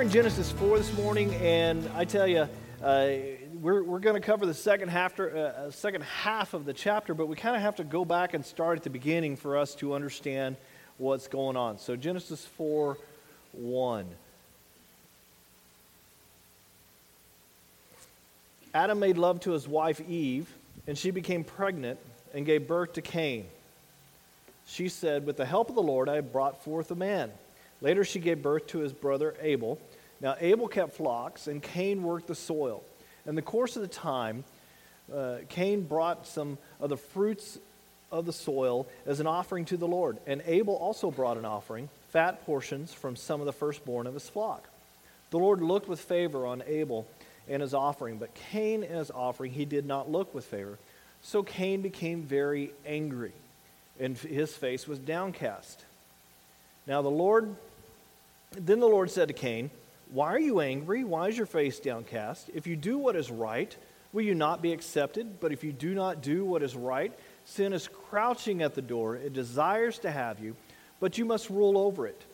we're in Genesis 4 this morning, and I tell you, uh, we're, we're going to cover the second half, uh, second half of the chapter, but we kind of have to go back and start at the beginning for us to understand what's going on. So, Genesis 4 1. Adam made love to his wife Eve, and she became pregnant and gave birth to Cain. She said, With the help of the Lord, I brought forth a man. Later, she gave birth to his brother Abel. Now, Abel kept flocks, and Cain worked the soil. In the course of the time, uh, Cain brought some of the fruits of the soil as an offering to the Lord. And Abel also brought an offering, fat portions from some of the firstborn of his flock. The Lord looked with favor on Abel and his offering, but Cain and his offering he did not look with favor. So Cain became very angry, and his face was downcast. Now the Lord, then the Lord said to Cain, Why are you angry? Why is your face downcast? If you do what is right, will you not be accepted? But if you do not do what is right, sin is crouching at the door. It desires to have you, but you must rule over it.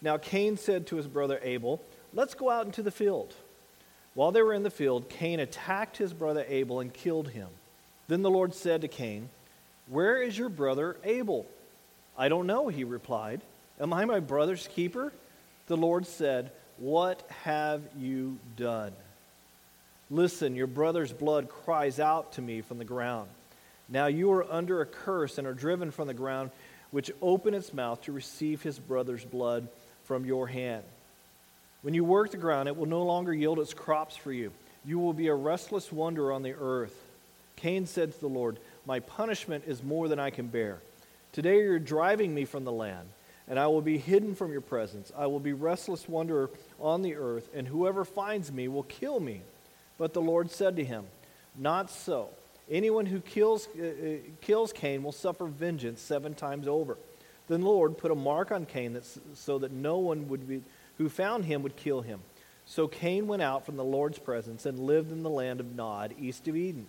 Now Cain said to his brother Abel, Let's go out into the field. While they were in the field, Cain attacked his brother Abel and killed him. Then the Lord said to Cain, Where is your brother Abel? I don't know, he replied. Am I my brother's keeper? The Lord said, What have you done? Listen, your brother's blood cries out to me from the ground. Now you are under a curse and are driven from the ground, which opened its mouth to receive his brother's blood from your hand. When you work the ground, it will no longer yield its crops for you. You will be a restless wanderer on the earth. Cain said to the Lord, My punishment is more than I can bear. Today you're driving me from the land, and I will be hidden from your presence. I will be restless wanderer on the earth, and whoever finds me will kill me. But the Lord said to him, Not so. Anyone who kills, uh, uh kills Cain will suffer vengeance seven times over. Then the Lord put a mark on Cain that, so that no one would be, who found him would kill him. So Cain went out from the Lord's presence and lived in the land of Nod, east of Eden.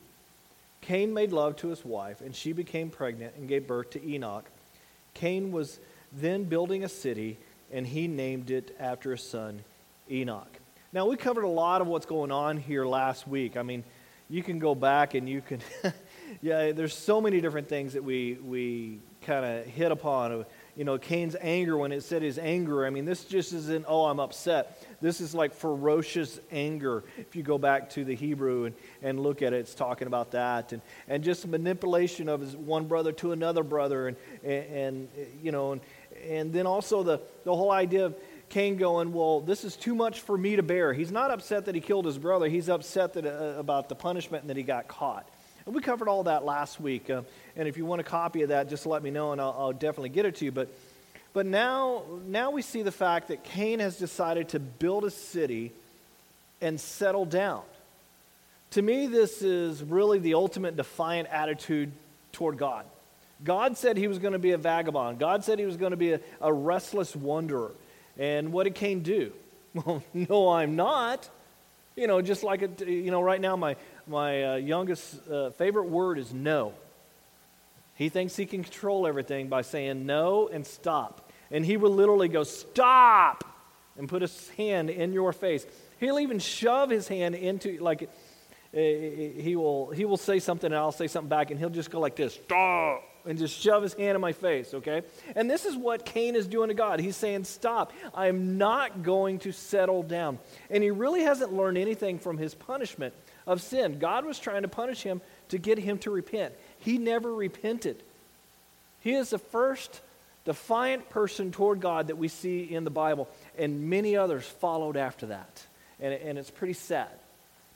Cain made love to his wife, and she became pregnant and gave birth to Enoch. Cain was then building a city, and he named it after his son, Enoch. Now, we covered a lot of what's going on here last week. I mean, you can go back and you can, yeah, there's so many different things that we, we kind of hit upon you know, Cain's anger, when it said his anger, I mean, this just isn't, oh, I'm upset. This is like ferocious anger. If you go back to the Hebrew and, and look at it, it's talking about that. And, and just manipulation of his one brother to another brother. And, and, and you know, and, and then also the, the whole idea of Cain going, well, this is too much for me to bear. He's not upset that he killed his brother. He's upset that, uh, about the punishment and that he got caught. And we covered all that last week. Uh, and if you want a copy of that, just let me know and I'll, I'll definitely get it to you. But, but now, now we see the fact that Cain has decided to build a city and settle down. To me, this is really the ultimate defiant attitude toward God. God said he was going to be a vagabond. God said he was going to be a, a restless wanderer. And what did Cain do? Well, no, I'm not. You know, just like, it, you know, right now my, my uh, youngest uh, favorite word is no. He thinks he can control everything by saying no and stop. And he will literally go, Stop! and put his hand in your face. He'll even shove his hand into, like, uh, he will, he will say something and I'll say something back, and he'll just go like this, Stop! and just shove his hand in my face, okay? And this is what Cain is doing to God. He's saying, Stop, I am not going to settle down. And he really hasn't learned anything from his punishment of sin. God was trying to punish him to get him to repent. He never repented. He is the first defiant person toward God that we see in the Bible, and many others followed after that. And, and it's pretty sad.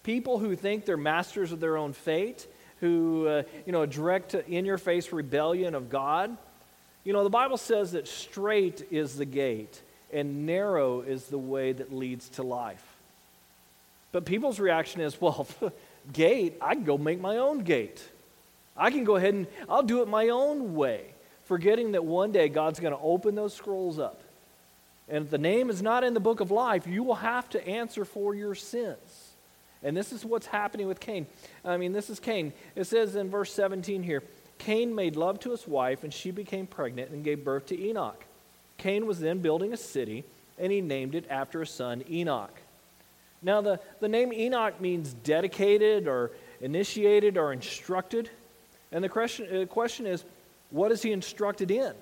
People who think they're masters of their own fate, who, uh, you know, direct in your face rebellion of God. You know, the Bible says that straight is the gate and narrow is the way that leads to life. But people's reaction is, well, gate, I can go make my own gate. I can go ahead and I'll do it my own way, forgetting that one day God's going to open those scrolls up. And if the name is not in the book of life, you will have to answer for your sins. And this is what's happening with Cain. I mean, this is Cain. It says in verse 17 here Cain made love to his wife, and she became pregnant and gave birth to Enoch. Cain was then building a city and he named it after his son Enoch. Now, the, the name Enoch means dedicated or initiated or instructed. And the question, the uh, question is, what is he instructed in?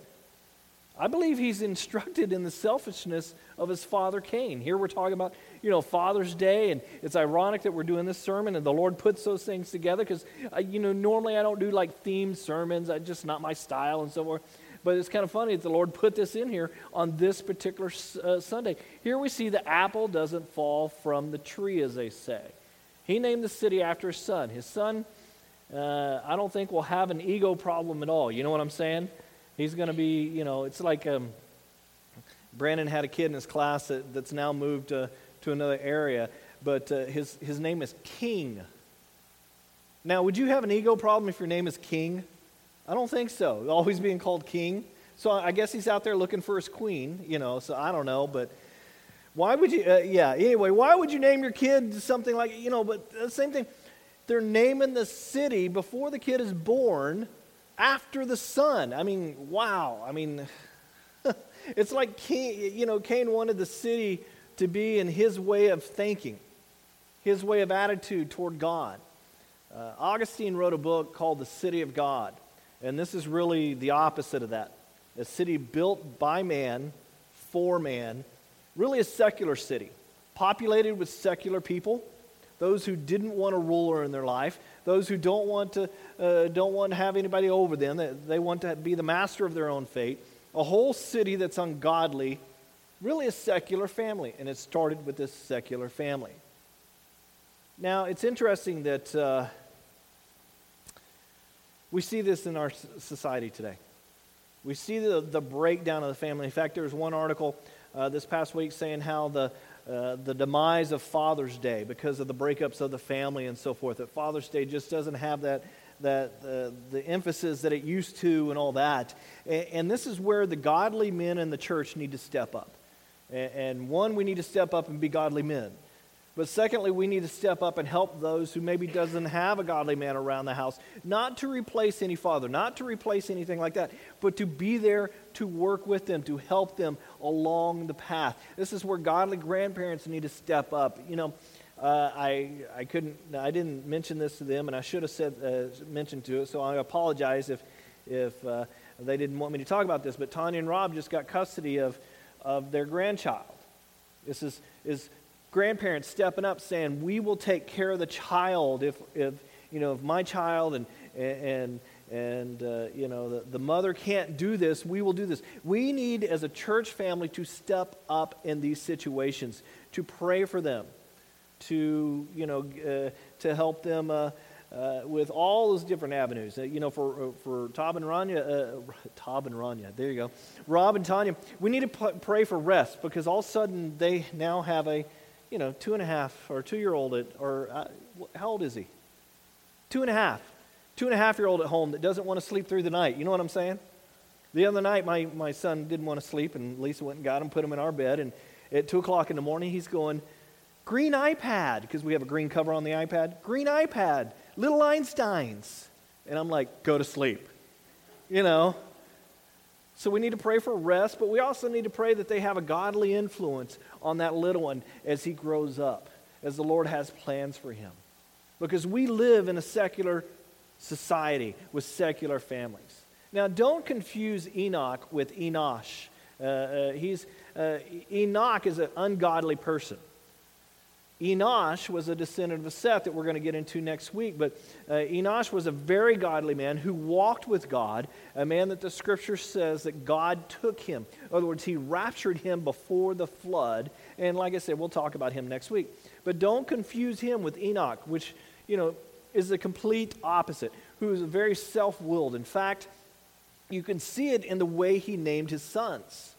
I believe he's instructed in the selfishness of his father Cain. Here we're talking about, you know, Father's Day, and it's ironic that we're doing this sermon and the Lord puts those things together because, you know, normally I don't do like themed sermons. I just not my style and so forth. But it's kind of funny that the Lord put this in here on this particular uh, Sunday. Here we see the apple doesn't fall from the tree, as they say. He named the city after his son. His son, uh, I don't think, will have an ego problem at all. You know what I'm saying? He's going to be, you know, it's like um, Brandon had a kid in his class that, that's now moved uh, to another area, but uh, his, his name is King. Now, would you have an ego problem if your name is King? I don't think so. Always being called King. So I guess he's out there looking for his queen, you know, so I don't know, but why would you, uh, yeah, anyway, why would you name your kid something like, you know, but the same thing. They're naming the city before the kid is born after the son. I mean, wow. I mean, it's like Cain, you know, Cain wanted the city to be in his way of thinking, his way of attitude toward God. Uh, Augustine wrote a book called The City of God, and this is really the opposite of that. A city built by man, for man, really a secular city, populated with secular people those who didn't want a ruler in their life, those who don't want to, uh, don't want to have anybody over them, they, they want to be the master of their own fate. A whole city that's ungodly, really a secular family, and it started with this secular family. Now, it's interesting that uh, we see this in our society today. We see the, the breakdown of the family. In fact, there was one article uh, this past week saying how the, uh, the demise of Father's Day because of the breakups of the family and so forth. That Father's Day just doesn't have that, that uh, the emphasis that it used to and all that. And, and, this is where the godly men in the church need to step up. And, and one, we need to step up and be godly men. But secondly, we need to step up and help those who maybe doesn't have a godly man around the house, not to replace any father, not to replace anything like that, but to be there to work with them, to help them along the path. This is where godly grandparents need to step up. You know, uh, I, I couldn't, I didn't mention this to them, and I should have said, uh, mentioned to it, so I apologize if, if uh, they didn't want me to talk about this, but Tanya and Rob just got custody of, of their grandchild. This is, is grandparents stepping up saying, We will take care of the child if, if you know, if my child and, and, and uh, you know, the, the mother can't do this, we will do this. We need, as a church family, to step up in these situations, to pray for them, to, you know, uh, to help them. Uh, uh, with all those different avenues. Uh, you know, for, uh, for Tob and Rania, Tob and Rania, there you go. Rob and Tanya, we need to p- pray for rest because all of a sudden they now have a, you know, two and a half or two year old, at, or uh, how old is he? Two and a half. Two and a half year old at home that doesn't want to sleep through the night. You know what I'm saying? The other night, my, my son didn't want to sleep, and Lisa went and got him, put him in our bed, and at 2 o'clock in the morning, he's going, Green iPad, because we have a green cover on the iPad. Green iPad, little Einsteins. And I'm like, go to sleep. You know, so we need to pray for rest, but we also need to pray that they have a godly influence on that little one as he grows up, as the Lord has plans for him. Because we live in a secular society with secular families. Now, don't confuse Enoch with Enosh. Uh, uh, he's, uh, Enoch is an ungodly person. Enosh was a descendant of Seth that we're going to get into next week. But uh, Enosh was a very godly man who walked with God, a man that the scripture says that God took him. In other words, he raptured him before the flood. And like I said, we'll talk about him next week. But don't confuse him with Enoch, which, you know, is the complete opposite, who is very self willed. In fact, you can see it in the way he named his sons,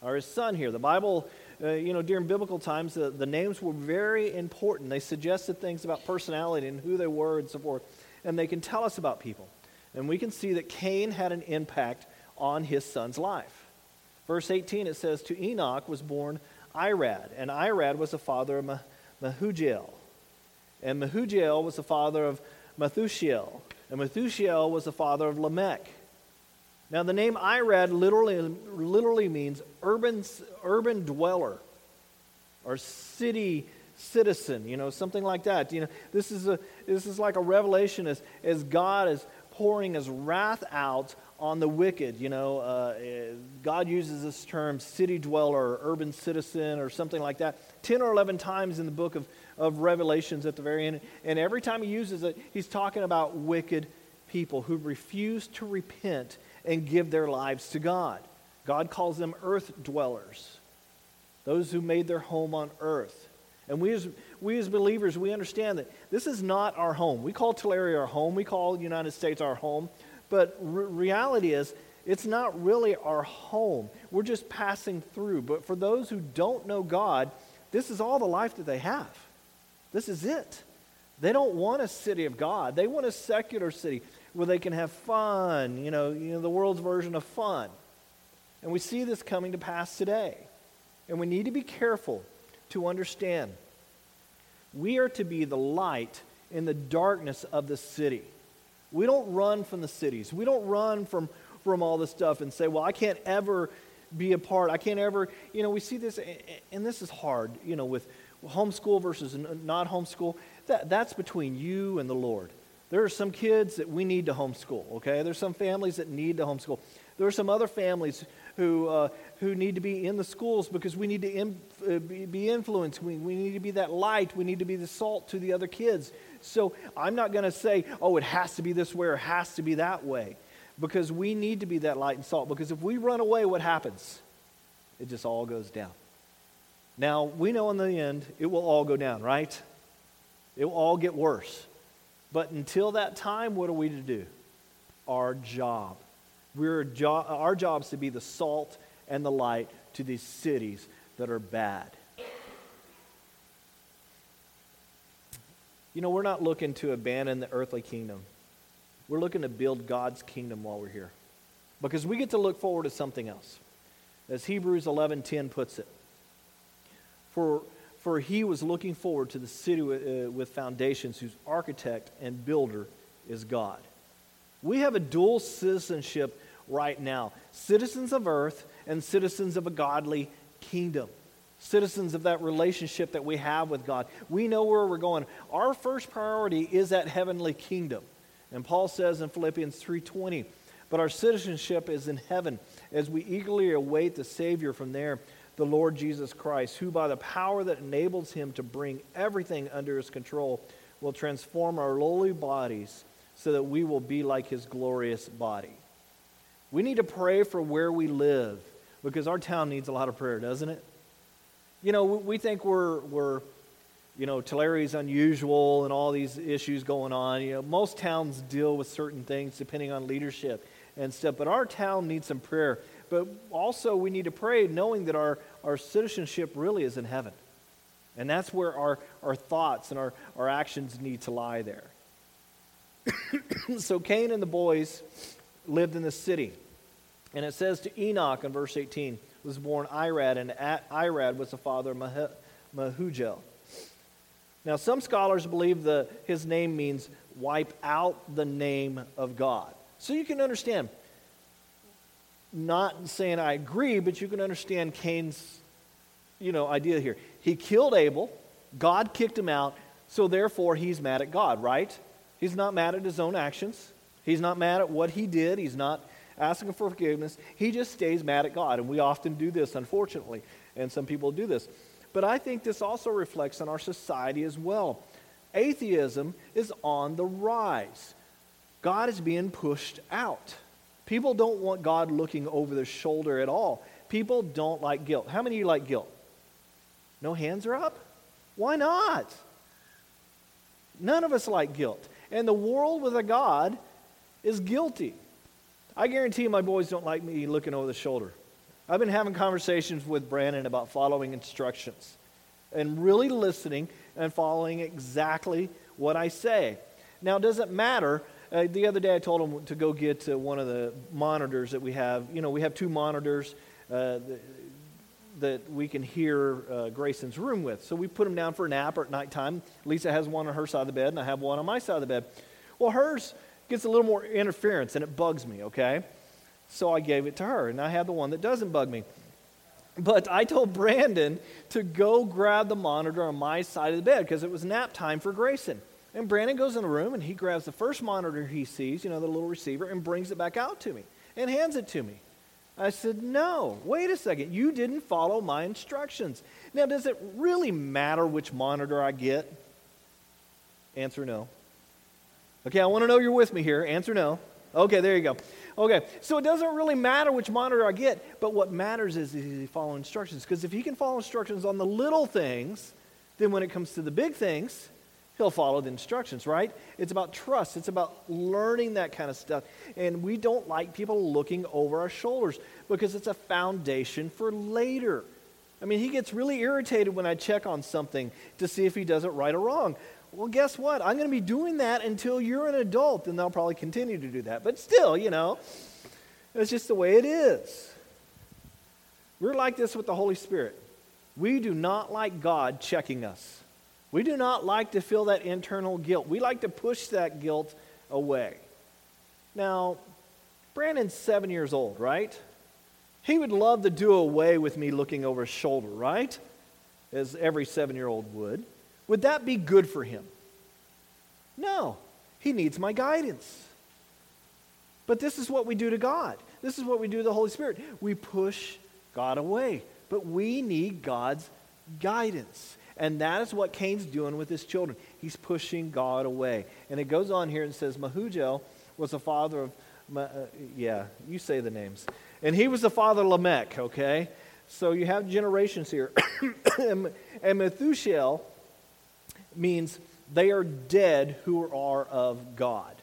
or his son here. The Bible uh, you know, during biblical times, the, the names were very important. They suggested things about personality and who they were and so forth. And they can tell us about people. And we can see that Cain had an impact on his son's life. Verse 18, it says, To Enoch was born Irad, and Irad was the father of Mehujael. And Mehujael was the father of Methushael, and Methushael was the father of Lamech. Now, the name Irad literally, literally means urban, urban dweller or city citizen, you know, something like that. You know, this is, a, this is like a revelation as, as God is pouring his wrath out on the wicked. You know, uh, God uses this term city dweller or urban citizen or something like that 10 or 11 times in the book of, of Revelations at the very end. And every time he uses it, he's talking about wicked people who refuse to repent and give their lives to God. God calls them earth dwellers, those who made their home on earth. And we as, we as believers, we understand that this is not our home. We call Tulare our home, we call the United States our home, but re- reality is, it's not really our home. We're just passing through. But for those who don't know God, this is all the life that they have. This is it. They don't want a city of God. They want a secular city where they can have fun, you know, you know, the world's version of fun. And we see this coming to pass today. And we need to be careful to understand we are to be the light in the darkness of the city. We don't run from the cities. We don't run from, from all this stuff and say, well, I can't ever be a part. I can't ever, you know, we see this, and this is hard, you know, with homeschool versus not homeschool. That, that's between you and the Lord. There are some kids that we need to homeschool, okay? There's some families that need to homeschool. There are some other families who, uh, who need to be in the schools because we need to in, uh, be influenced. We, we need to be that light. We need to be the salt to the other kids. So I'm not going to say, oh, it has to be this way or it has to be that way because we need to be that light and salt. Because if we run away, what happens? It just all goes down. Now, we know in the end it will all go down, right? It will all get worse. But until that time, what are we to do? Our job. We're jo- our job is to be the salt and the light to these cities that are bad. You know, we're not looking to abandon the earthly kingdom. We're looking to build God's kingdom while we're here. Because we get to look forward to something else. As Hebrews 11:10 puts it. For for he was looking forward to the city with, uh, with foundations whose architect and builder is God. We have a dual citizenship right now citizens of earth and citizens of a godly kingdom. Citizens of that relationship that we have with God. We know where we're going. Our first priority is that heavenly kingdom. And Paul says in Philippians 3:20, but our citizenship is in heaven as we eagerly await the Savior from there the Lord Jesus Christ, who by the power that enables him to bring everything under his control will transform our lowly bodies so that we will be like his glorious body. We need to pray for where we live because our town needs a lot of prayer, doesn't it? You know, we think we're, we're you know, Tulare's unusual and all these issues going on. You know, most towns deal with certain things depending on leadership and stuff, but our town needs some prayer. But also, we need to pray knowing that our, our citizenship really is in heaven. And that's where our, our thoughts and our, our actions need to lie there. so Cain and the boys lived in the city. And it says to Enoch in verse 18 was born Irad, and Irad was the father of Mehujael. Now, some scholars believe that his name means wipe out the name of God. So you can understand not saying I agree, but you can understand Cain's, you know, idea here. He killed Abel, God kicked him out, so therefore he's mad at God, right? He's not mad at his own actions. He's not mad at what he did. He's not asking for forgiveness. He just stays mad at God. And we often do this, unfortunately. And some people do this. But I think this also reflects on our society as well. Atheism is on the rise, God is being pushed out. People don't want God looking over their shoulder at all. People don't like guilt. How many of you like guilt? No hands are up? Why not? None of us like guilt. And the world with a God is guilty. I guarantee my boys don't like me looking over the shoulder. I've been having conversations with Brandon about following instructions and really listening and following exactly what I say. Now, does it matter uh, the other day, I told him to go get uh, one of the monitors that we have. You know, we have two monitors uh, that, that, we can hear uh, Grayson's room with. So we put him down for a nap or at nighttime. Lisa has one on her side of the bed, and I have one on my side of the bed. Well, hers gets a little more interference, and it bugs me, okay? So I gave it to her, and I have the one that doesn't bug me. But I told Brandon to go grab the monitor on my side of the bed because it was nap time for Grayson. And Brandon goes in the room and he grabs the first monitor he sees, you know, the little receiver, and brings it back out to me and hands it to me. I said, No, wait a second. You didn't follow my instructions. Now, does it really matter which monitor I get? Answer no. Okay, I want to know you're with me here. Answer no. Okay, there you go. Okay, so it doesn't really matter which monitor I get, but what matters is, he follow instructions. Because if he can follow instructions on the little things, then when it comes to the big things, he'll follow the instructions, right? It's about trust. It's about learning that kind of stuff. And we don't like people looking over our shoulders because it's a foundation for later. I mean, he gets really irritated when I check on something to see if he does it right or wrong. Well, guess what? I'm going to be doing that until you're an adult, and they'll probably continue to do that. But still, you know, it's just the way it is. We're like this with the Holy Spirit. We do not like God checking us. We do not like to feel that internal guilt. We like to push that guilt away. Now, Brandon's seven years old, right? He would love to do away with me looking over his shoulder, right? As every seven year old would. Would that be good for him? No. He needs my guidance. But this is what we do to God. This is what we do to the Holy Spirit. We push God away. But we need God's guidance. And that is what Cain's doing with his children. He's pushing God away. And it goes on here and says, Mehujael was the father of, uh, yeah, you say the names. And he was the father of Lamech, okay? So you have generations here. and, Methuselah means they are dead who are of God.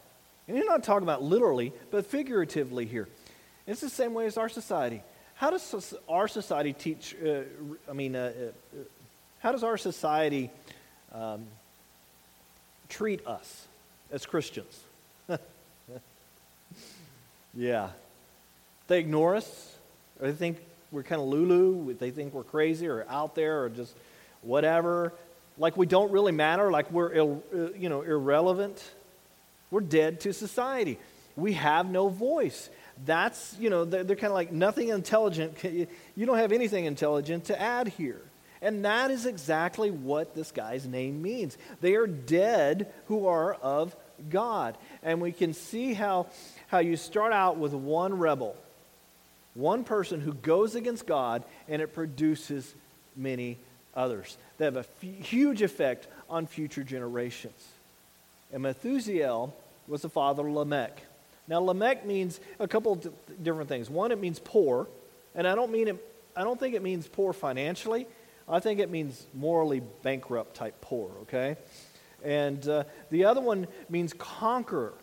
And you're not talking about literally, but figuratively here. It's the same way as our society. How does our society teach, uh, I mean, uh, uh, how does our society um, treat us as Christians? yeah. They ignore us, or they think we're kind of lulu, they think we're crazy or out there or just whatever like we don't really matter, like we're Ill, uh, you know, irrelevant. We're dead to society. We have no voice. That's, you know, they're, they're kind of like nothing intelligent. You don't have anything intelligent to add here. And that is exactly what this guy's name means. They are dead who are of God. And we can see how, how you start out with one rebel, one person who goes against God, and it produces many others that have a f- huge effect on future generations. And Methuselah was the father of Lamech. Now, Lamech means a couple d- different things. One, it means poor, and I don't mean it. I don't think it means poor financially. I think it means morally bankrupt type poor. Okay, and uh, the other one means conqueror,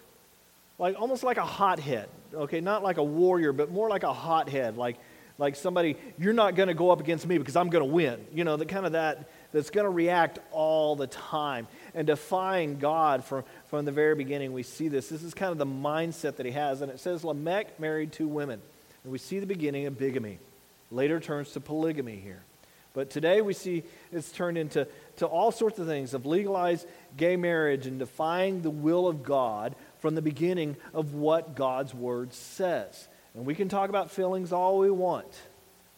like almost like a hothead. Okay, not like a warrior, but more like a hothead, like like somebody you're not going to go up against me because I'm going to win. You know, the kind of that that's going to react all the time and defying God from, from the very beginning. We see this. This is kind of the mindset that he has. And it says Lamech married two women. And we see the beginning of bigamy. Later turns to polygamy here. But today we see it's turned into to all sorts of things of legalized gay marriage and defying the will of God from the beginning of what God's word says. And we can talk about feelings all we want.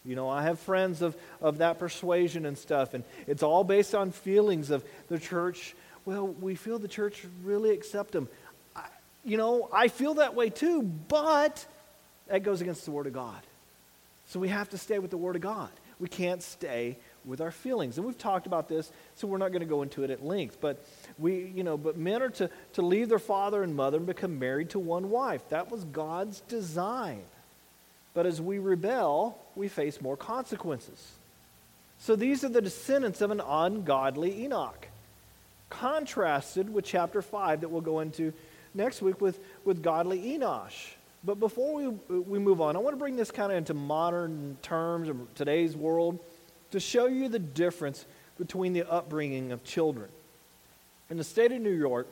You know, I have friends of, of that persuasion and stuff, and it's all based on feelings of the church. Well, we feel the church really accept them. I, you know, I feel that way too, but that goes against the Word of God. So we have to stay with the Word of God. We can't stay with our feelings. And we've talked about this, so we're not going to go into it at length. But we, you know, but men are to, to leave their father and mother and become married to one wife. That was God's design. But as we rebel, we face more consequences. So these are the descendants of an ungodly Enoch, contrasted with chapter 5 that we'll go into next week with, with godly Enosh. But before we, we move on, I want to bring this kind of into modern terms of today's world to show you the difference between the upbringing of children. In the state of New York,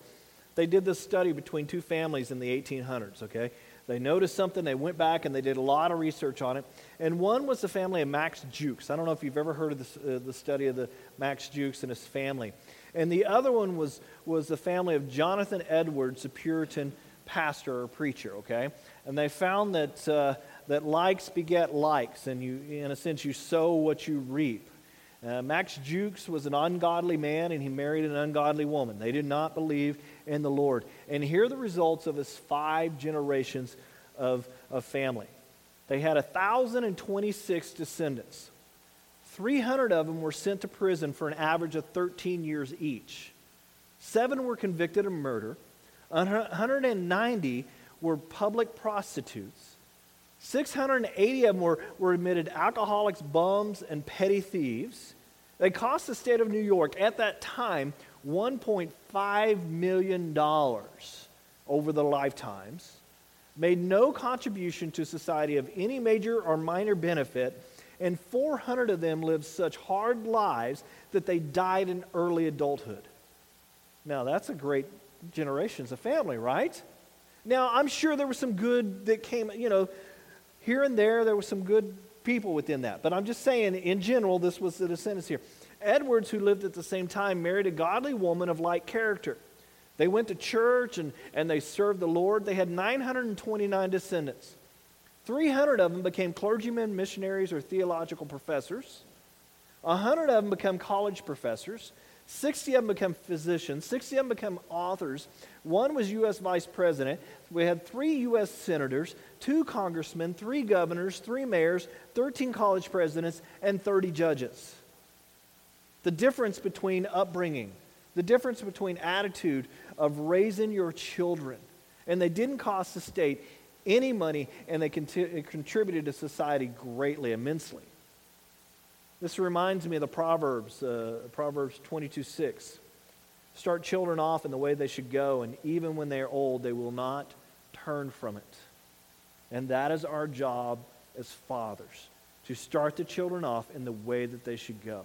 they did this study between two families in the 1800s, okay? They noticed something, they went back and they did a lot of research on it. And one was the family of Max Jukes. I don't know if you've ever heard of this, uh, the study of the Max Jukes and his family. And the other one was, was the family of Jonathan Edwards, the Puritan pastor or preacher, okay? And they found that, uh, that likes beget likes, and you, in a sense, you sow what you reap. Uh, Max Jukes was an ungodly man, and he married an ungodly woman. They did not believe in the Lord. And here are the results of his five generations of, of family. They had 1,026 descendants. 300 of them were sent to prison for an average of 13 years each. Seven were convicted of murder. 190 were public prostitutes. 680 of them were, were admitted alcoholics, bums, and petty thieves. They cost the state of New York at that time $1.5 million over the lifetimes, made no contribution to society of any major or minor benefit, and 400 of them lived such hard lives that they died in early adulthood. Now, that's a great generations of family, right? Now, I'm sure there was some good that came, you know, here and there, there were some good people within that. But I'm just saying, in general, this was the descendants here. Edwards, who lived at the same time, married a godly woman of like character. They went to church and, and they served the Lord. They had 929 descendants. 300 of them became clergymen, missionaries, or theological professors. 100 of them became college professors. 60 of them become physicians, 60 of them become authors. One was U.S. vice president. We had three U.S. senators, two congressmen, three governors, three mayors, 13 college presidents, and 30 judges. The difference between upbringing, the difference between attitude of raising your children. And they didn't cost the state any money, and they contributed to society greatly, immensely. This reminds me of the Proverbs, uh, Proverbs 22 6. Start children off in the way they should go, and even when they are old, they will not turn from it. And that is our job as fathers, to start the children off in the way that they should go.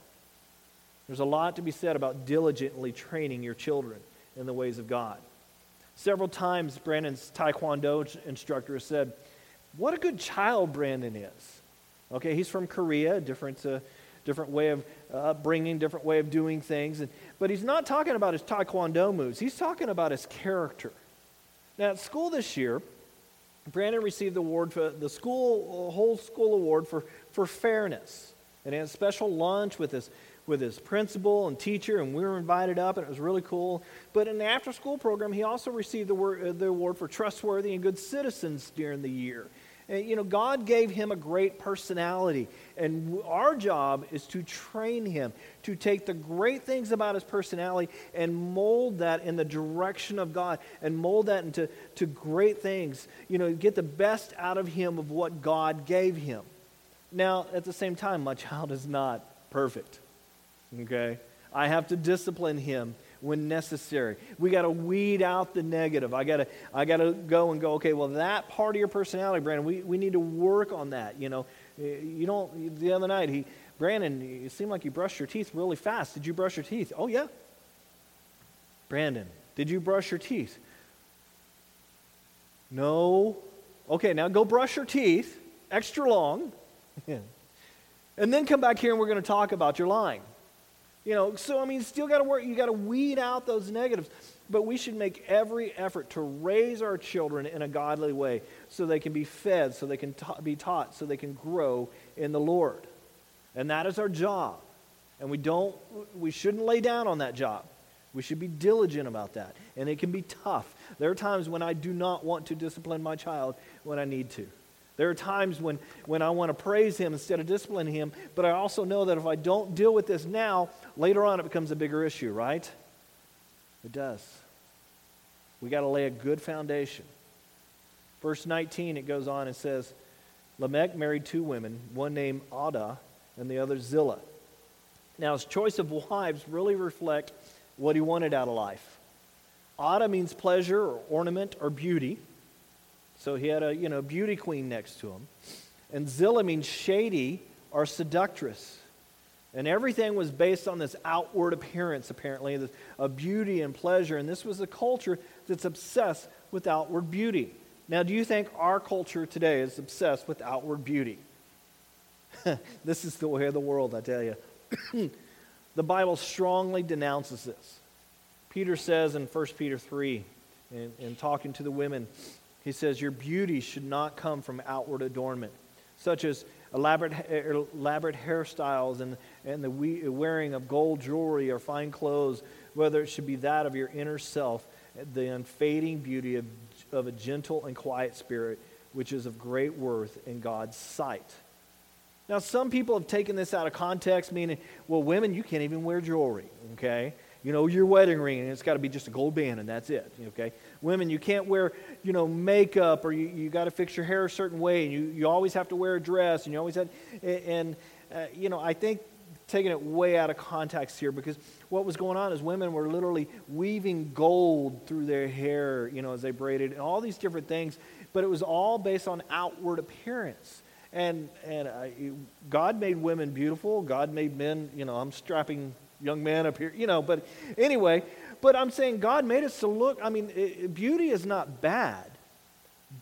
There's a lot to be said about diligently training your children in the ways of God. Several times, Brandon's Taekwondo instructor has said, What a good child Brandon is. Okay, he's from Korea, different. Uh, different way of uh, upbringing, different way of doing things. And, but he's not talking about his taekwondo moves, he's talking about his character. Now, at school this year, Brandon received the award for the school, whole school award for, for fairness. And he had a special lunch with his, with his principal and teacher, and we were invited up, and it was really cool. But in the after school program, he also received the, the award for trustworthy and good citizens during the year. You know, God gave him a great personality. And our job is to train him, to take the great things about his personality and mold that in the direction of God and mold that into to great things. You know, get the best out of him of what God gave him. Now, at the same time, my child is not perfect. Okay? I have to discipline him when necessary. We got to weed out the negative. I got to I got to go and go, okay, well, that part of your personality, Brandon, we, we need to work on that. You know, eh, you don't, the other night, he, Brandon, it seemed like you brushed your teeth really fast. Did you brush your teeth? Oh, yeah. Brandon, did you brush your teeth? No. Okay, now go brush your teeth extra long. and then come back here and we're going to talk about your lying. You know, so I mean, still got to work. You got to weed out those negatives. But we should make every effort to raise our children in a godly way so they can be fed, so they can ta- be taught, so they can grow in the Lord. And that is our job. And we don't we shouldn't lay down on that job. We should be diligent about that. And it can be tough. There are times when I do not want to discipline my child when I need to. There are times when, when I want to praise him instead of disciplining him, but I also know that if I don't deal with this now, later on it becomes a bigger issue, right? It does. We got to lay a good foundation. Verse 19, it goes on and says, Lamech married two women, one named Ada and the other Zillah. Now, his choice of wives really reflect what he wanted out of life. Ada means pleasure or ornament or beauty. So he had a you know beauty queen next to him. And Zillah means shady or seductress. And everything was based on this outward appearance, apparently, of beauty and pleasure. And this was a culture that's obsessed with outward beauty. Now, do you think our culture today is obsessed with outward beauty? this is the way of the world, I tell you. the Bible strongly denounces this. Peter says in 1 Peter 3, in, in talking to the women. He says, Your beauty should not come from outward adornment, such as elaborate, er, elaborate hairstyles and, and the uh, wearing of gold jewelry or fine clothes, whether it should be that of your inner self, the unfading beauty of, of a gentle and quiet spirit, which is of great worth in God's sight. Now, some people have taken this out of context, meaning, well, women, you can't even wear jewelry, okay? You know, your wedding ring, and it's got to be just a gold band, and that's it, okay? Women, you can't wear, you know, makeup, or you, you got to fix your hair a certain way, and you, you always have to wear a dress, and you always have, and, uh, you know, I think taking it way out of context here because what was going on is women were literally weaving gold through their hair, you know, as they braided, and all these different things, but it was all based on outward appearance. And, and God made women beautiful. God made men, you know, I'm strapping young man up here, you know, but anyway, but I'm saying God made us to look, I mean, it, beauty is not bad,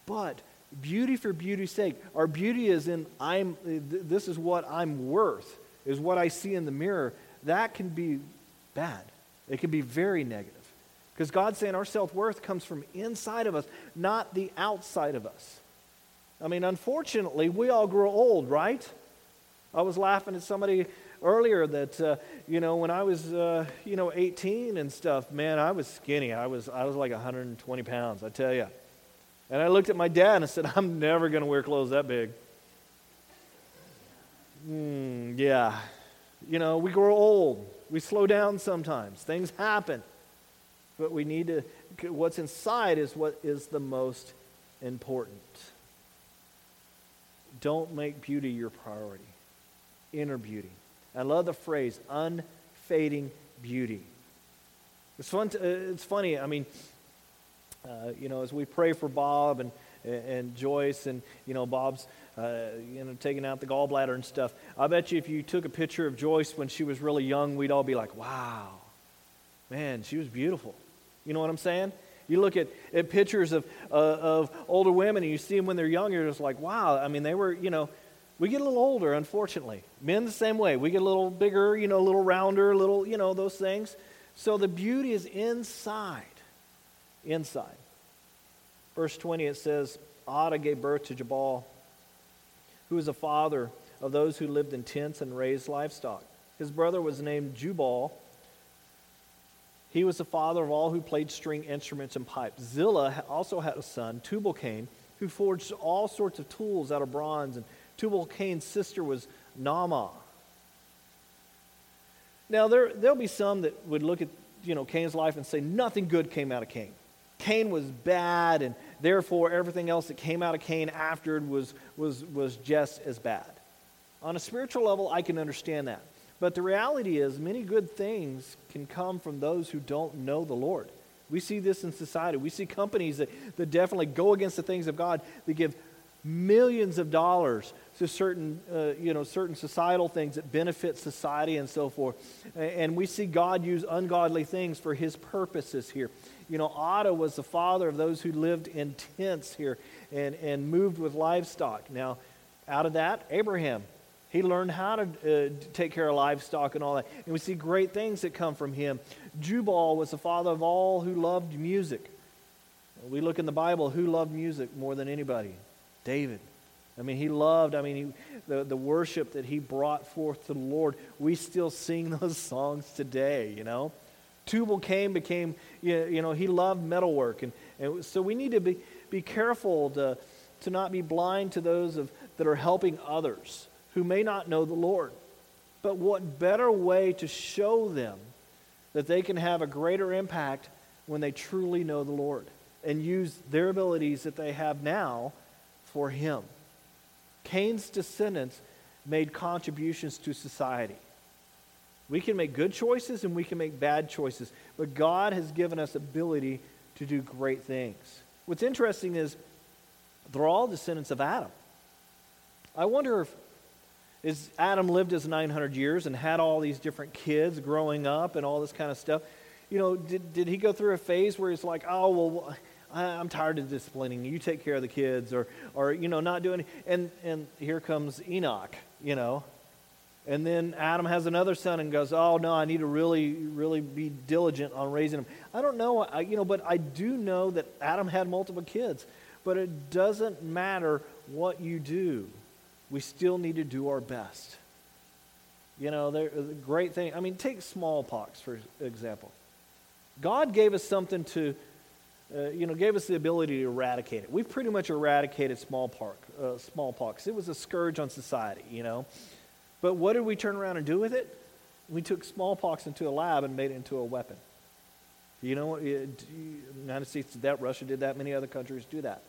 but beauty for beauty's sake. Our beauty is in, I'm, this is what I'm worth, is what I see in the mirror. That can be bad. It can be very negative. Because God's saying our self worth comes from inside of us, not the outside of us. I mean, unfortunately, we all grow old, right? I was laughing at somebody earlier that uh, you know when I was uh, you know 18 and stuff, man, I was skinny. I was I was like 120 pounds. I tell you. And I looked at my dad and I said, I'm never going to wear clothes that big. Mm, yeah, you know we grow old. We slow down sometimes. Things happen, but we need to. What's inside is what is the most important. Don't make beauty your priority. Inner beauty. I love the phrase unfading beauty. It's fun. To, uh, it's funny. I mean, uh, you know, as we pray for Bob and and Joyce and you know Bob's uh, you know taking out the gallbladder and stuff. I bet you if you took a picture of Joyce when she was really young, we'd all be like, "Wow, man, she was beautiful." You know what I'm saying? You look at, at pictures of, uh, of older women and you see them when they're young, you're just like, wow. I mean, they were, you know, we get a little older, unfortunately. Men the same way. We get a little bigger, you know, a little rounder, a little, you know, those things. So the beauty is inside. Inside. Verse 20, it says, Ada gave birth to Jabal, who was a father of those who lived in tents and raised livestock. His brother was named Jubal. He was the father of all who played string instruments and pipes. Zillah also had a son, Tubal Cain, who forged all sorts of tools out of bronze and Tubal Cain's sister was Naamah. Now, there, there'll be some that would look at you know, Cain's life and say nothing good came out of Cain. Cain was bad, and therefore everything else that came out of Cain afterward was, was, was just as bad. On a spiritual level, I can understand that. But the reality is, many good things can come from those who don't know the Lord. We see this in society. We see companies that, that definitely go against the things of God, that give millions of dollars to certain, uh, you know, certain societal things that benefit society and so forth. And we see God use ungodly things for his purposes here. You know, Adah was the father of those who lived in tents here and, and moved with livestock. Now, out of that, Abraham, he learned how to uh, take care of livestock and all that. And we see great things that come from him. Jubal was the father of all who loved music. We look in the Bible, who loved music more than anybody? David. I mean, he loved, I mean, he, the, the worship that he brought forth to the Lord. We still sing those songs today, you know. Tubal Cain became, you know, he loved metalwork. And, and so we need to be, be careful to, to not be blind to those of, that are helping others who may not know the Lord. But what better way to show them that they can have a greater impact when they truly know the Lord and use their abilities that they have now for him. Cain's descendants made contributions to society. We can make good choices and we can make bad choices, but God has given us ability to do great things. What's interesting is they're all descendants of Adam. I wonder if is Adam lived his 900 years and had all these different kids growing up and all this kind of stuff. You know, did, did he go through a phase where he's like, oh, well, I'm tired of disciplining you. take care of the kids, or, or you know, not doing. And and here comes Enoch, you know, And then Adam has another son and goes, "Oh no, I need to really, really be diligent on raising him." I don't know, I, you know, but I do know that Adam had multiple kids. But it doesn't matter what you do; we still need to do our best. You know, the great thing. I mean, take smallpox for example. God gave us something to, uh, you know, gave us the ability to eradicate it. We've pretty much eradicated smallpox. Uh, smallpox. It was a scourge on society, you know. But what did we turn around and do with it? We took smallpox into a lab and made it into a weapon. You know, the United States did that, Russia did that, many other countries do that.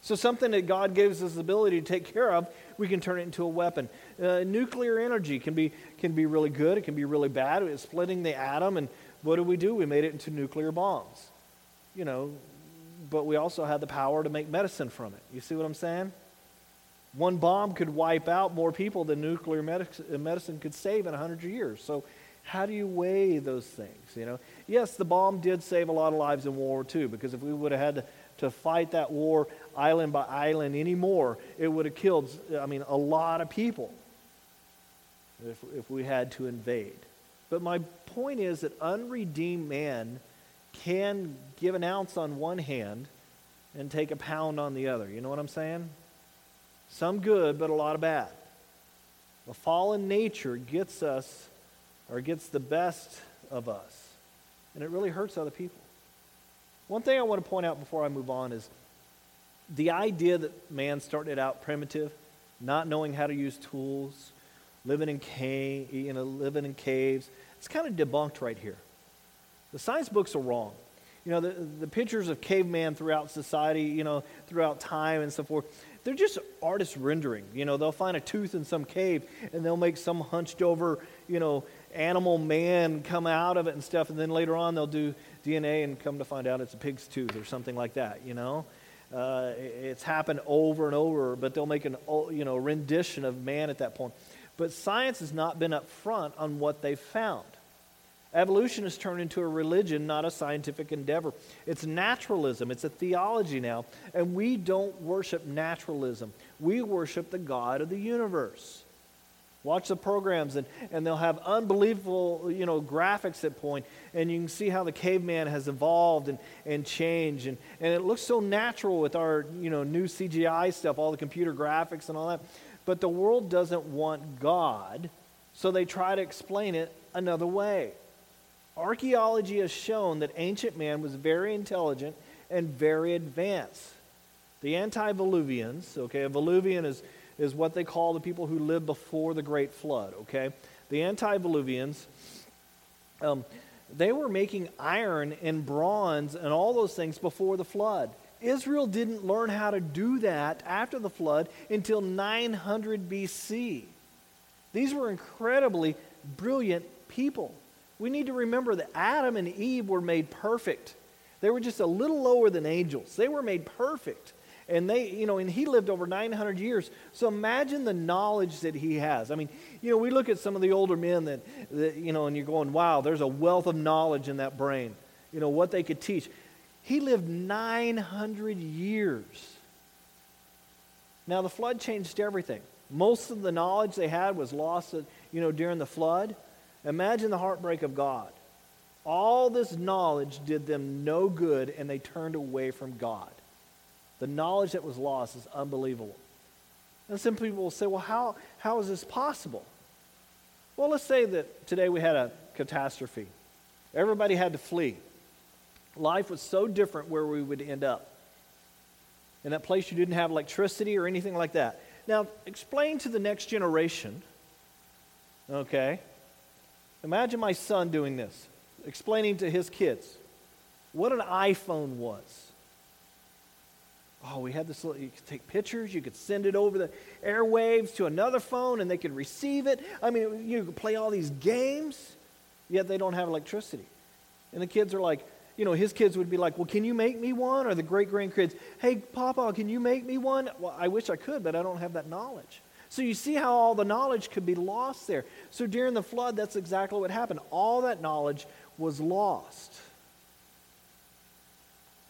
So, something that God gives us the ability to take care of, we can turn it into a weapon. Uh, nuclear energy can be, can be really good, it can be really bad. It's splitting the atom, and what do we do? We made it into nuclear bombs. You know, but we also had the power to make medicine from it. You see what I'm saying? One bomb could wipe out more people than nuclear uh, medicine could save in 100 years. So, how do you weigh those things? You know, yes, the bomb did save a lot of lives in World War II because if we would have had to, to fight that war island by island anymore, it would have killed, I mean, a lot of people if, if we had to invade. But my point is that unredeemed man can give an ounce on one hand and take a pound on the other. You know what I'm saying? Some good, but a lot of bad. The fallen nature gets us or gets the best of us, and it really hurts other people. One thing I want to point out before I move on is the idea that man started out primitive, not knowing how to use tools, living in cave, you know, living in caves, it's kind of debunked right here. The science books are wrong. You know, the, the pictures of caveman throughout society, you know, throughout time and so forth, they're just artist rendering. You know, they'll find a tooth in some cave and they'll make some hunched over, you know, animal man come out of it and stuff. And then later on they'll do DNA and come to find out it's a pig's tooth or something like that, you know. Uh, it's happened over and over, but they'll make an, you know, rendition of man at that point. But science has not been upfront on what they've found. Evolution has turned into a religion, not a scientific endeavor. It's naturalism, it's a theology now. And we don't worship naturalism, we worship the God of the universe. Watch the programs, and, and they'll have unbelievable you know, graphics at point, and you can see how the caveman has evolved and, and changed. And, and it looks so natural with our you know, new CGI stuff, all the computer graphics and all that. But the world doesn't want God, so they try to explain it another way. Archaeology has shown that ancient man was very intelligent and very advanced. The antediluvians, okay, a Diluvian is, is what they call the people who lived before the great flood, okay? The antediluvians, um, they were making iron and bronze and all those things before the flood. Israel didn't learn how to do that after the flood until 900 BC. These were incredibly brilliant people. We need to remember that Adam and Eve were made perfect. They were just a little lower than angels. They were made perfect. And they, you know, and he lived over 900 years. So imagine the knowledge that he has. I mean, you know, we look at some of the older men that, that you know, and you're going, wow, there's a wealth of knowledge in that brain. You know, what they could teach. He lived 900 years. Now, the flood changed everything. Most of the knowledge they had was lost, you know, during the flood. Imagine the heartbreak of God. All this knowledge did them no good, and they turned away from God. The knowledge that was lost is unbelievable. And some people will say, well, how, how is this possible? Well, let's say that today we had a catastrophe. Everybody had to flee. Life was so different where we would end up. In that place, you didn't have electricity or anything like that. Now, explain to the next generation, okay, Imagine my son doing this, explaining to his kids what an iPhone was. Oh, we had this little, you could take pictures, you could send it over the airwaves to another phone and they could receive it. I mean, you could play all these games, yet they don't have electricity. And the kids are like, you know, his kids would be like, well, can you make me one? Or the great grandkids, hey, Papa, can you make me one? Well, I wish I could, but I don't have that knowledge. So you see how all the knowledge could be lost there. So during the flood, that's exactly what happened. All that knowledge was lost.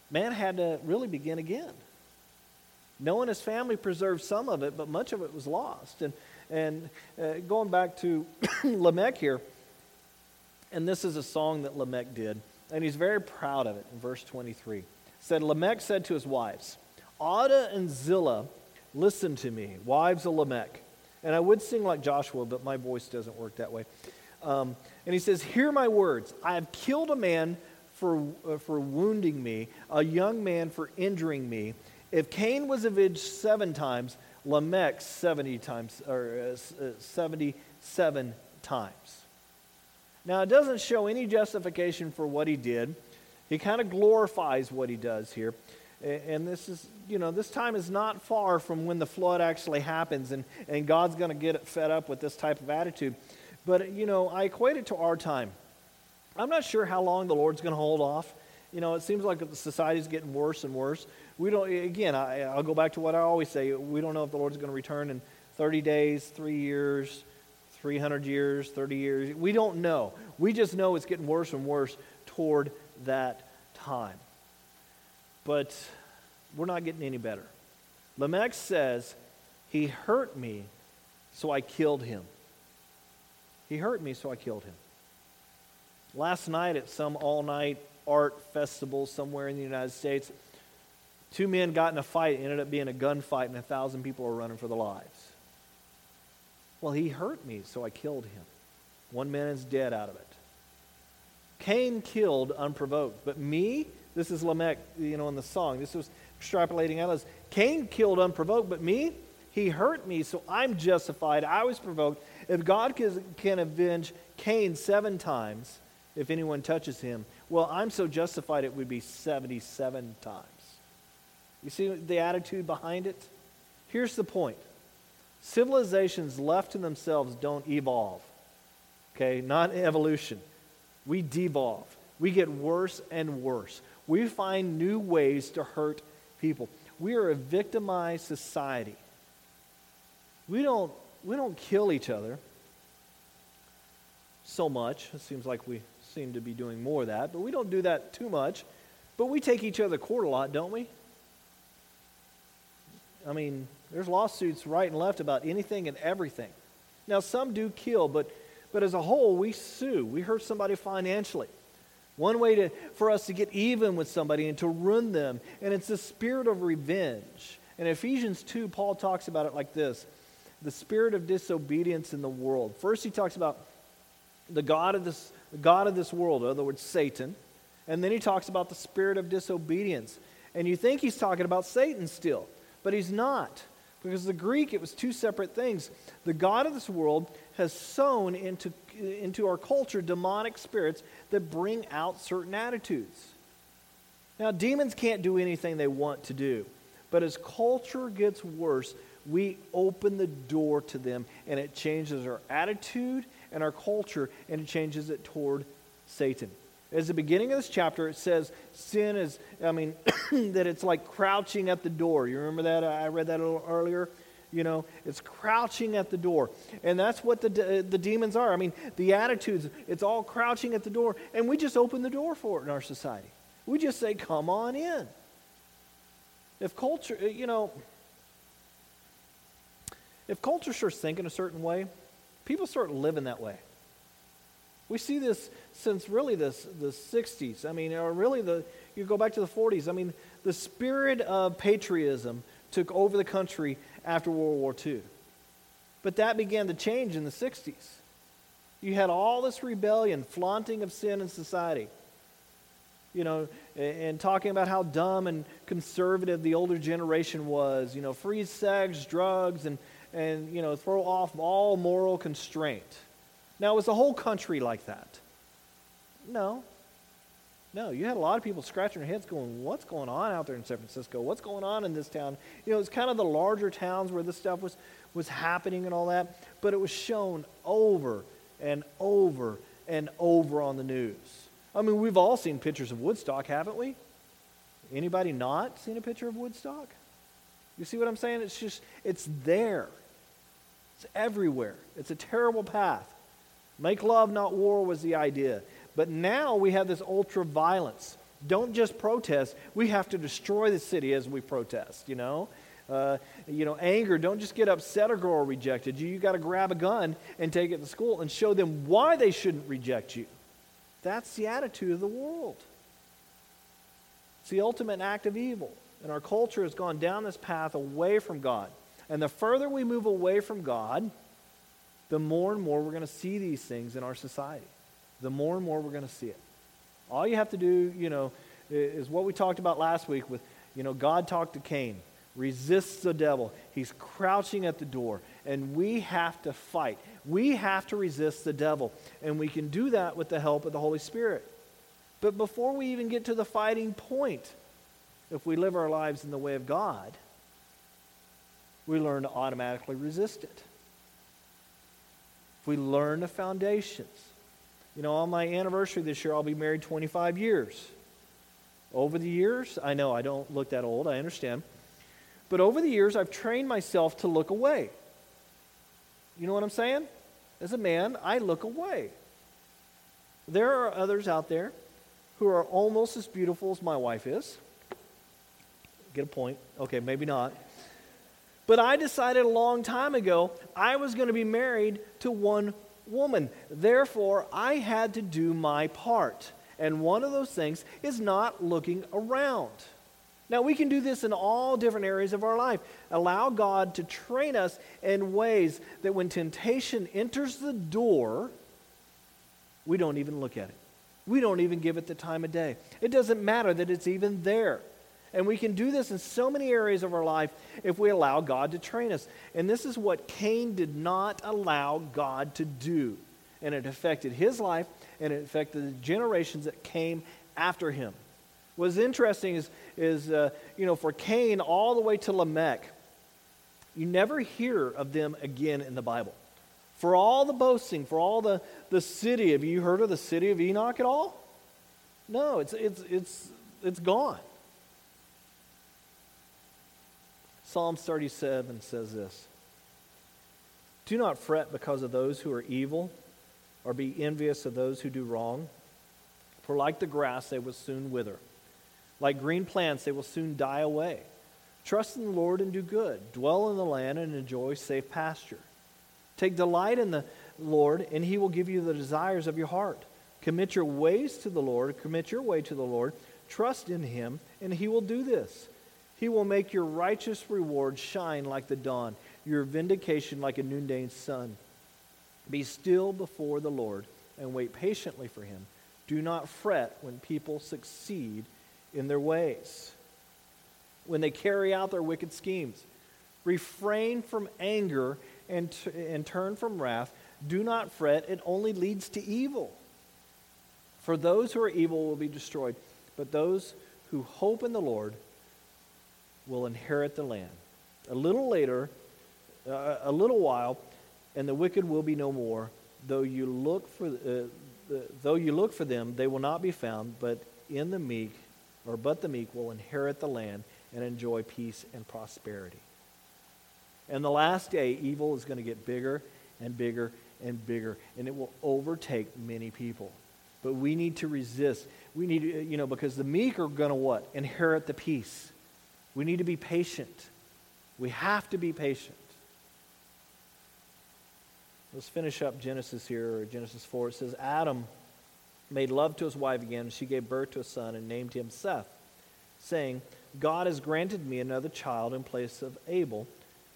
Man had to really begin again. Noah and his family preserved some of it, but much of it was lost. And, and uh, going back to Lamech here, and this is a song that Lamech did, and he's very proud of it in verse 23. It said, Lamech said to his wives, Adah and Zillah, listen to me, wives of Lamech. And I would sing like Joshua, but my voice doesn't work that way. Um, and he says, Hear my words. I have killed a man for, uh, for wounding me, a young man for injuring me. If Cain was avenged seven times, Lamech 70 times, or uh, uh 77 times. Now, it doesn't show any justification for what he did. He kind of glorifies what he does here. And this is, you know, this time is not far from when the flood actually happens, and, and God's going to get fed up with this type of attitude. But, you know, I equate it to our time. I'm not sure how long the Lord's going to hold off. You know, it seems like the society's getting worse and worse. We don't, again, I, I'll go back to what I always say. We don't know if the Lord's going to return in 30 days, three years, 300 years, 30 years. We don't know. We just know it's getting worse and worse toward that time but we're not getting any better. Lamech says, He hurt me, so I killed him. He hurt me, so I killed him. Last night at some all night art festival somewhere in the United States, two men got in a fight. Ended up being a gunfight, and a thousand people were running for their lives. Well, he hurt me, so I killed him. One man is dead out of it. Cain killed unprovoked, but me, this is Lamech, you know, in the song. This was extrapolating out as Cain killed unprovoked, but me, he hurt me, so I'm justified. I was provoked. If God can, can avenge Cain seven times, if anyone touches him, well, I'm so justified it would be 77 times. You see the attitude behind it? Here's the point civilizations left to themselves don't evolve. Okay, not evolution. We devolve. We get worse and worse. We find new ways to hurt people. We are a victimized society. We don't, we don't kill each other so much. It seems like we seem to be doing more of that, but we don't do that too much. But we take each other to court a lot, don't we? I mean, there's lawsuits right and left about anything and everything. Now, some do kill, but, but as a whole, we sue. We hurt somebody financially. One way to, for us to get even with somebody and to ruin them, and it's the spirit of revenge. In Ephesians 2, Paul talks about it like this the spirit of disobedience in the world. First, he talks about the God of this, God of this world, in other words, Satan. And then he talks about the spirit of disobedience. And you think he's talking about Satan still, but he's not. Because the Greek, it was two separate things. The God of this world has sown into, into our culture demonic spirits that bring out certain attitudes. Now, demons can't do anything they want to do, but as culture gets worse, we open the door to them and it changes our attitude and our culture and it changes it toward Satan. As the beginning of this chapter, it says sin is, I mean, that it's like crouching at the door. You remember that? I read that a little earlier. You know, it's crouching at the door. And that's what the, uh, the demons are. I mean, the attitudes, it's all crouching at the door. And we just open the door for it in our society. We just say, come on in. If culture, uh, you know, if culture starts thinking a certain way, people start living that way. We see this since really the, the 60s. I mean, or really the, you go back to the 40s. I mean, the spirit of patriotism took over the country after World War II. But that began to change in the 60s. You had all this rebellion, flaunting of sin in society. You know, and talking about how dumb and conservative the older generation was. You know, free sex, drugs, and, and you know, throw off all moral constraint. Now, was the whole country like that? No, no, you had a lot of people scratching their heads going, What's going on out there in San Francisco? What's going on in this town? You know, it's kind of the larger towns where this stuff was, was happening and all that, but it was shown over and over and over on the news. I mean, we've all seen pictures of Woodstock, haven't we? Anybody not seen a picture of Woodstock? You see what I'm saying? It's just, it's there. It's everywhere. It's a terrible path. Make love, not war was the idea. But now we have this ultra violence. Don't just protest, we have to destroy the city as we protest, you know? Uh, you know, anger, don't just get upset or girl rejected you. You got to grab a gun and take it to school and show them why they shouldn't reject you. That's the attitude of the world. It's the ultimate act of evil. And our culture has gone down this path away from God. And the further we move away from God, the more and more we're going to see these things in our society. The more and more we're going to see it. All you have to do, you know, is what we talked about last week with, you know, God talked to Cain, resists the devil. He's crouching at the door, and we have to fight. We have to resist the devil, and we can do that with the help of the Holy Spirit. But before we even get to the fighting point, if we live our lives in the way of God, we learn to automatically resist it. If we learn the foundations, you know, on my anniversary this year, I'll be married 25 years. Over the years, I know I don't look that old, I understand. But over the years, I've trained myself to look away. You know what I'm saying? As a man, I look away. There are others out there who are almost as beautiful as my wife is. Get a point? Okay, maybe not. But I decided a long time ago I was going to be married to one woman. Therefore, I had to do my part. And one of those things is not looking around. Now, we can do this in all different areas of our life. Allow God to train us in ways that when temptation enters the door, we don't even look at it. We don't even give it the time of day. It doesn't matter that it's even there. And we can do this in so many areas of our life if we allow God to train us. And this is what Cain did not allow God to do. And it affected his life and it affected the generations that came after him. What's interesting is, is uh, you know, for Cain all the way to Lamech, you never hear of them again in the Bible. For all the boasting, for all the, the city, have you heard of the city of Enoch at all? No, it's, it's, it's, it's gone. Psalms 37 says this Do not fret because of those who are evil or be envious of those who do wrong. For like the grass, they will soon wither. Like green plants, they will soon die away. Trust in the Lord and do good. Dwell in the land and enjoy safe pasture. Take delight in the Lord, and he will give you the desires of your heart. Commit your ways to the Lord. Commit your way to the Lord. Trust in him, and he will do this. He will make your righteous reward shine like the dawn, your vindication like a noonday sun. Be still before the Lord and wait patiently for him. Do not fret when people succeed in their ways, when they carry out their wicked schemes. Refrain from anger and, t- and turn from wrath. Do not fret, it only leads to evil. For those who are evil will be destroyed, but those who hope in the Lord will inherit the land. A little later, uh, a little while, and the wicked will be no more. Though you look for, uh, though you look for them, they will not be found. But in the meek, or but the meek, will inherit the land and enjoy peace and prosperity. And the last day, evil is going to get bigger and bigger and bigger, and it will overtake many people. But we need to resist. We need to, you know, because the meek are going to what? Inherit the peace. We need to be patient. We have to be patient. Let's finish up Genesis here, or Genesis 4. It says, Adam made love to his wife again. She gave birth to a son and named him Seth, saying, God has granted me another child in place of Abel,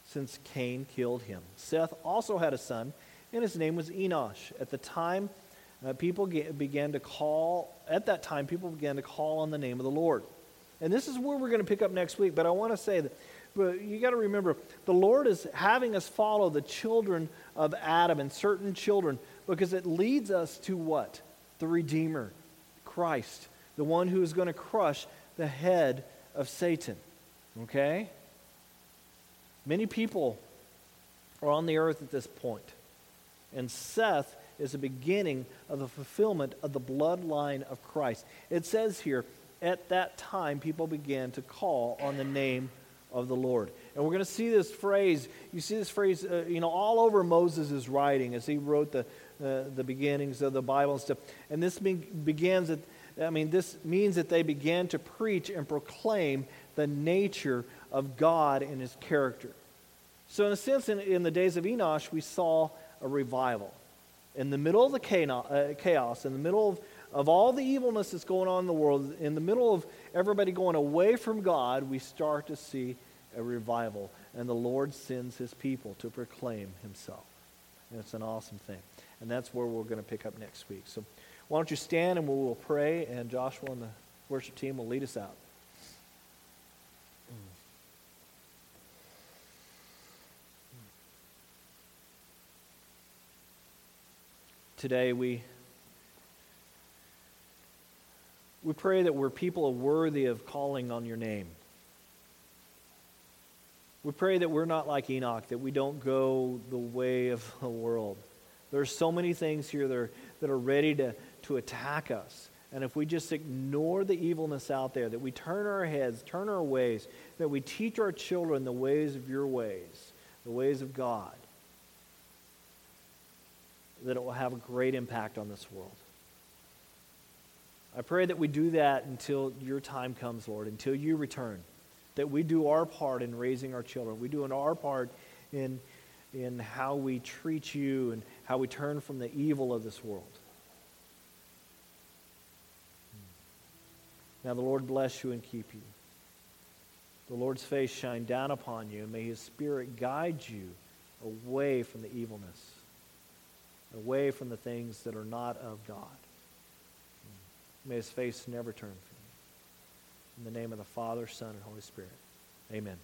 since Cain killed him. Seth also had a son, and his name was Enosh. At the time, uh, people began to call, at that time, people began to call on the name of the Lord. And this is where we're going to pick up next week, but I want to say that but you got to remember, the Lord is having us follow the children of Adam and certain children because it leads us to what? The Redeemer, Christ, the one who is going to crush the head of Satan. Okay? Many people are on the earth at this point, and Seth is the beginning of the fulfillment of the bloodline of Christ. It says here, at that time, people began to call on the name of the Lord. And we're going to see this phrase. You see this phrase, uh, you know, all over Moses' writing as he wrote the, uh, the beginnings of the Bible and stuff. And this be- begins at, I mean, this means that they began to preach and proclaim the nature of God and his character. So, in a sense, in, in the days of Enosh, we saw a revival. In the middle of the uh, chaos, in the middle of, of all the evilness that's going on in the world, in the middle of everybody going away from God, we start to see a revival. And the Lord sends his people to proclaim himself. And it's an awesome thing. And that's where we're going to pick up next week. So why don't you stand and we will pray, and Joshua and the worship team will lead us out. Today we we pray that we're people worthy of calling on your name. We pray that we're not like Enoch, that we don't go the way of the world. There are so many things here that are, that are ready to, to attack us. And if we just ignore the evilness out there, that we turn our heads, turn our ways, that we teach our children the ways of your ways, the ways of God, that it will have a great impact on this world. I pray that we do that until your time comes, Lord, until you return. That we do our part in raising our children. We do our part in, in how we treat you and how we turn from the evil of this world. Now the Lord bless you and keep you. The Lord's face shine down upon you, and may his spirit guide you away from the evilness, away from the things that are not of God. May his face never turn from you. In the name of the Father, Son, and Holy Spirit. Amen.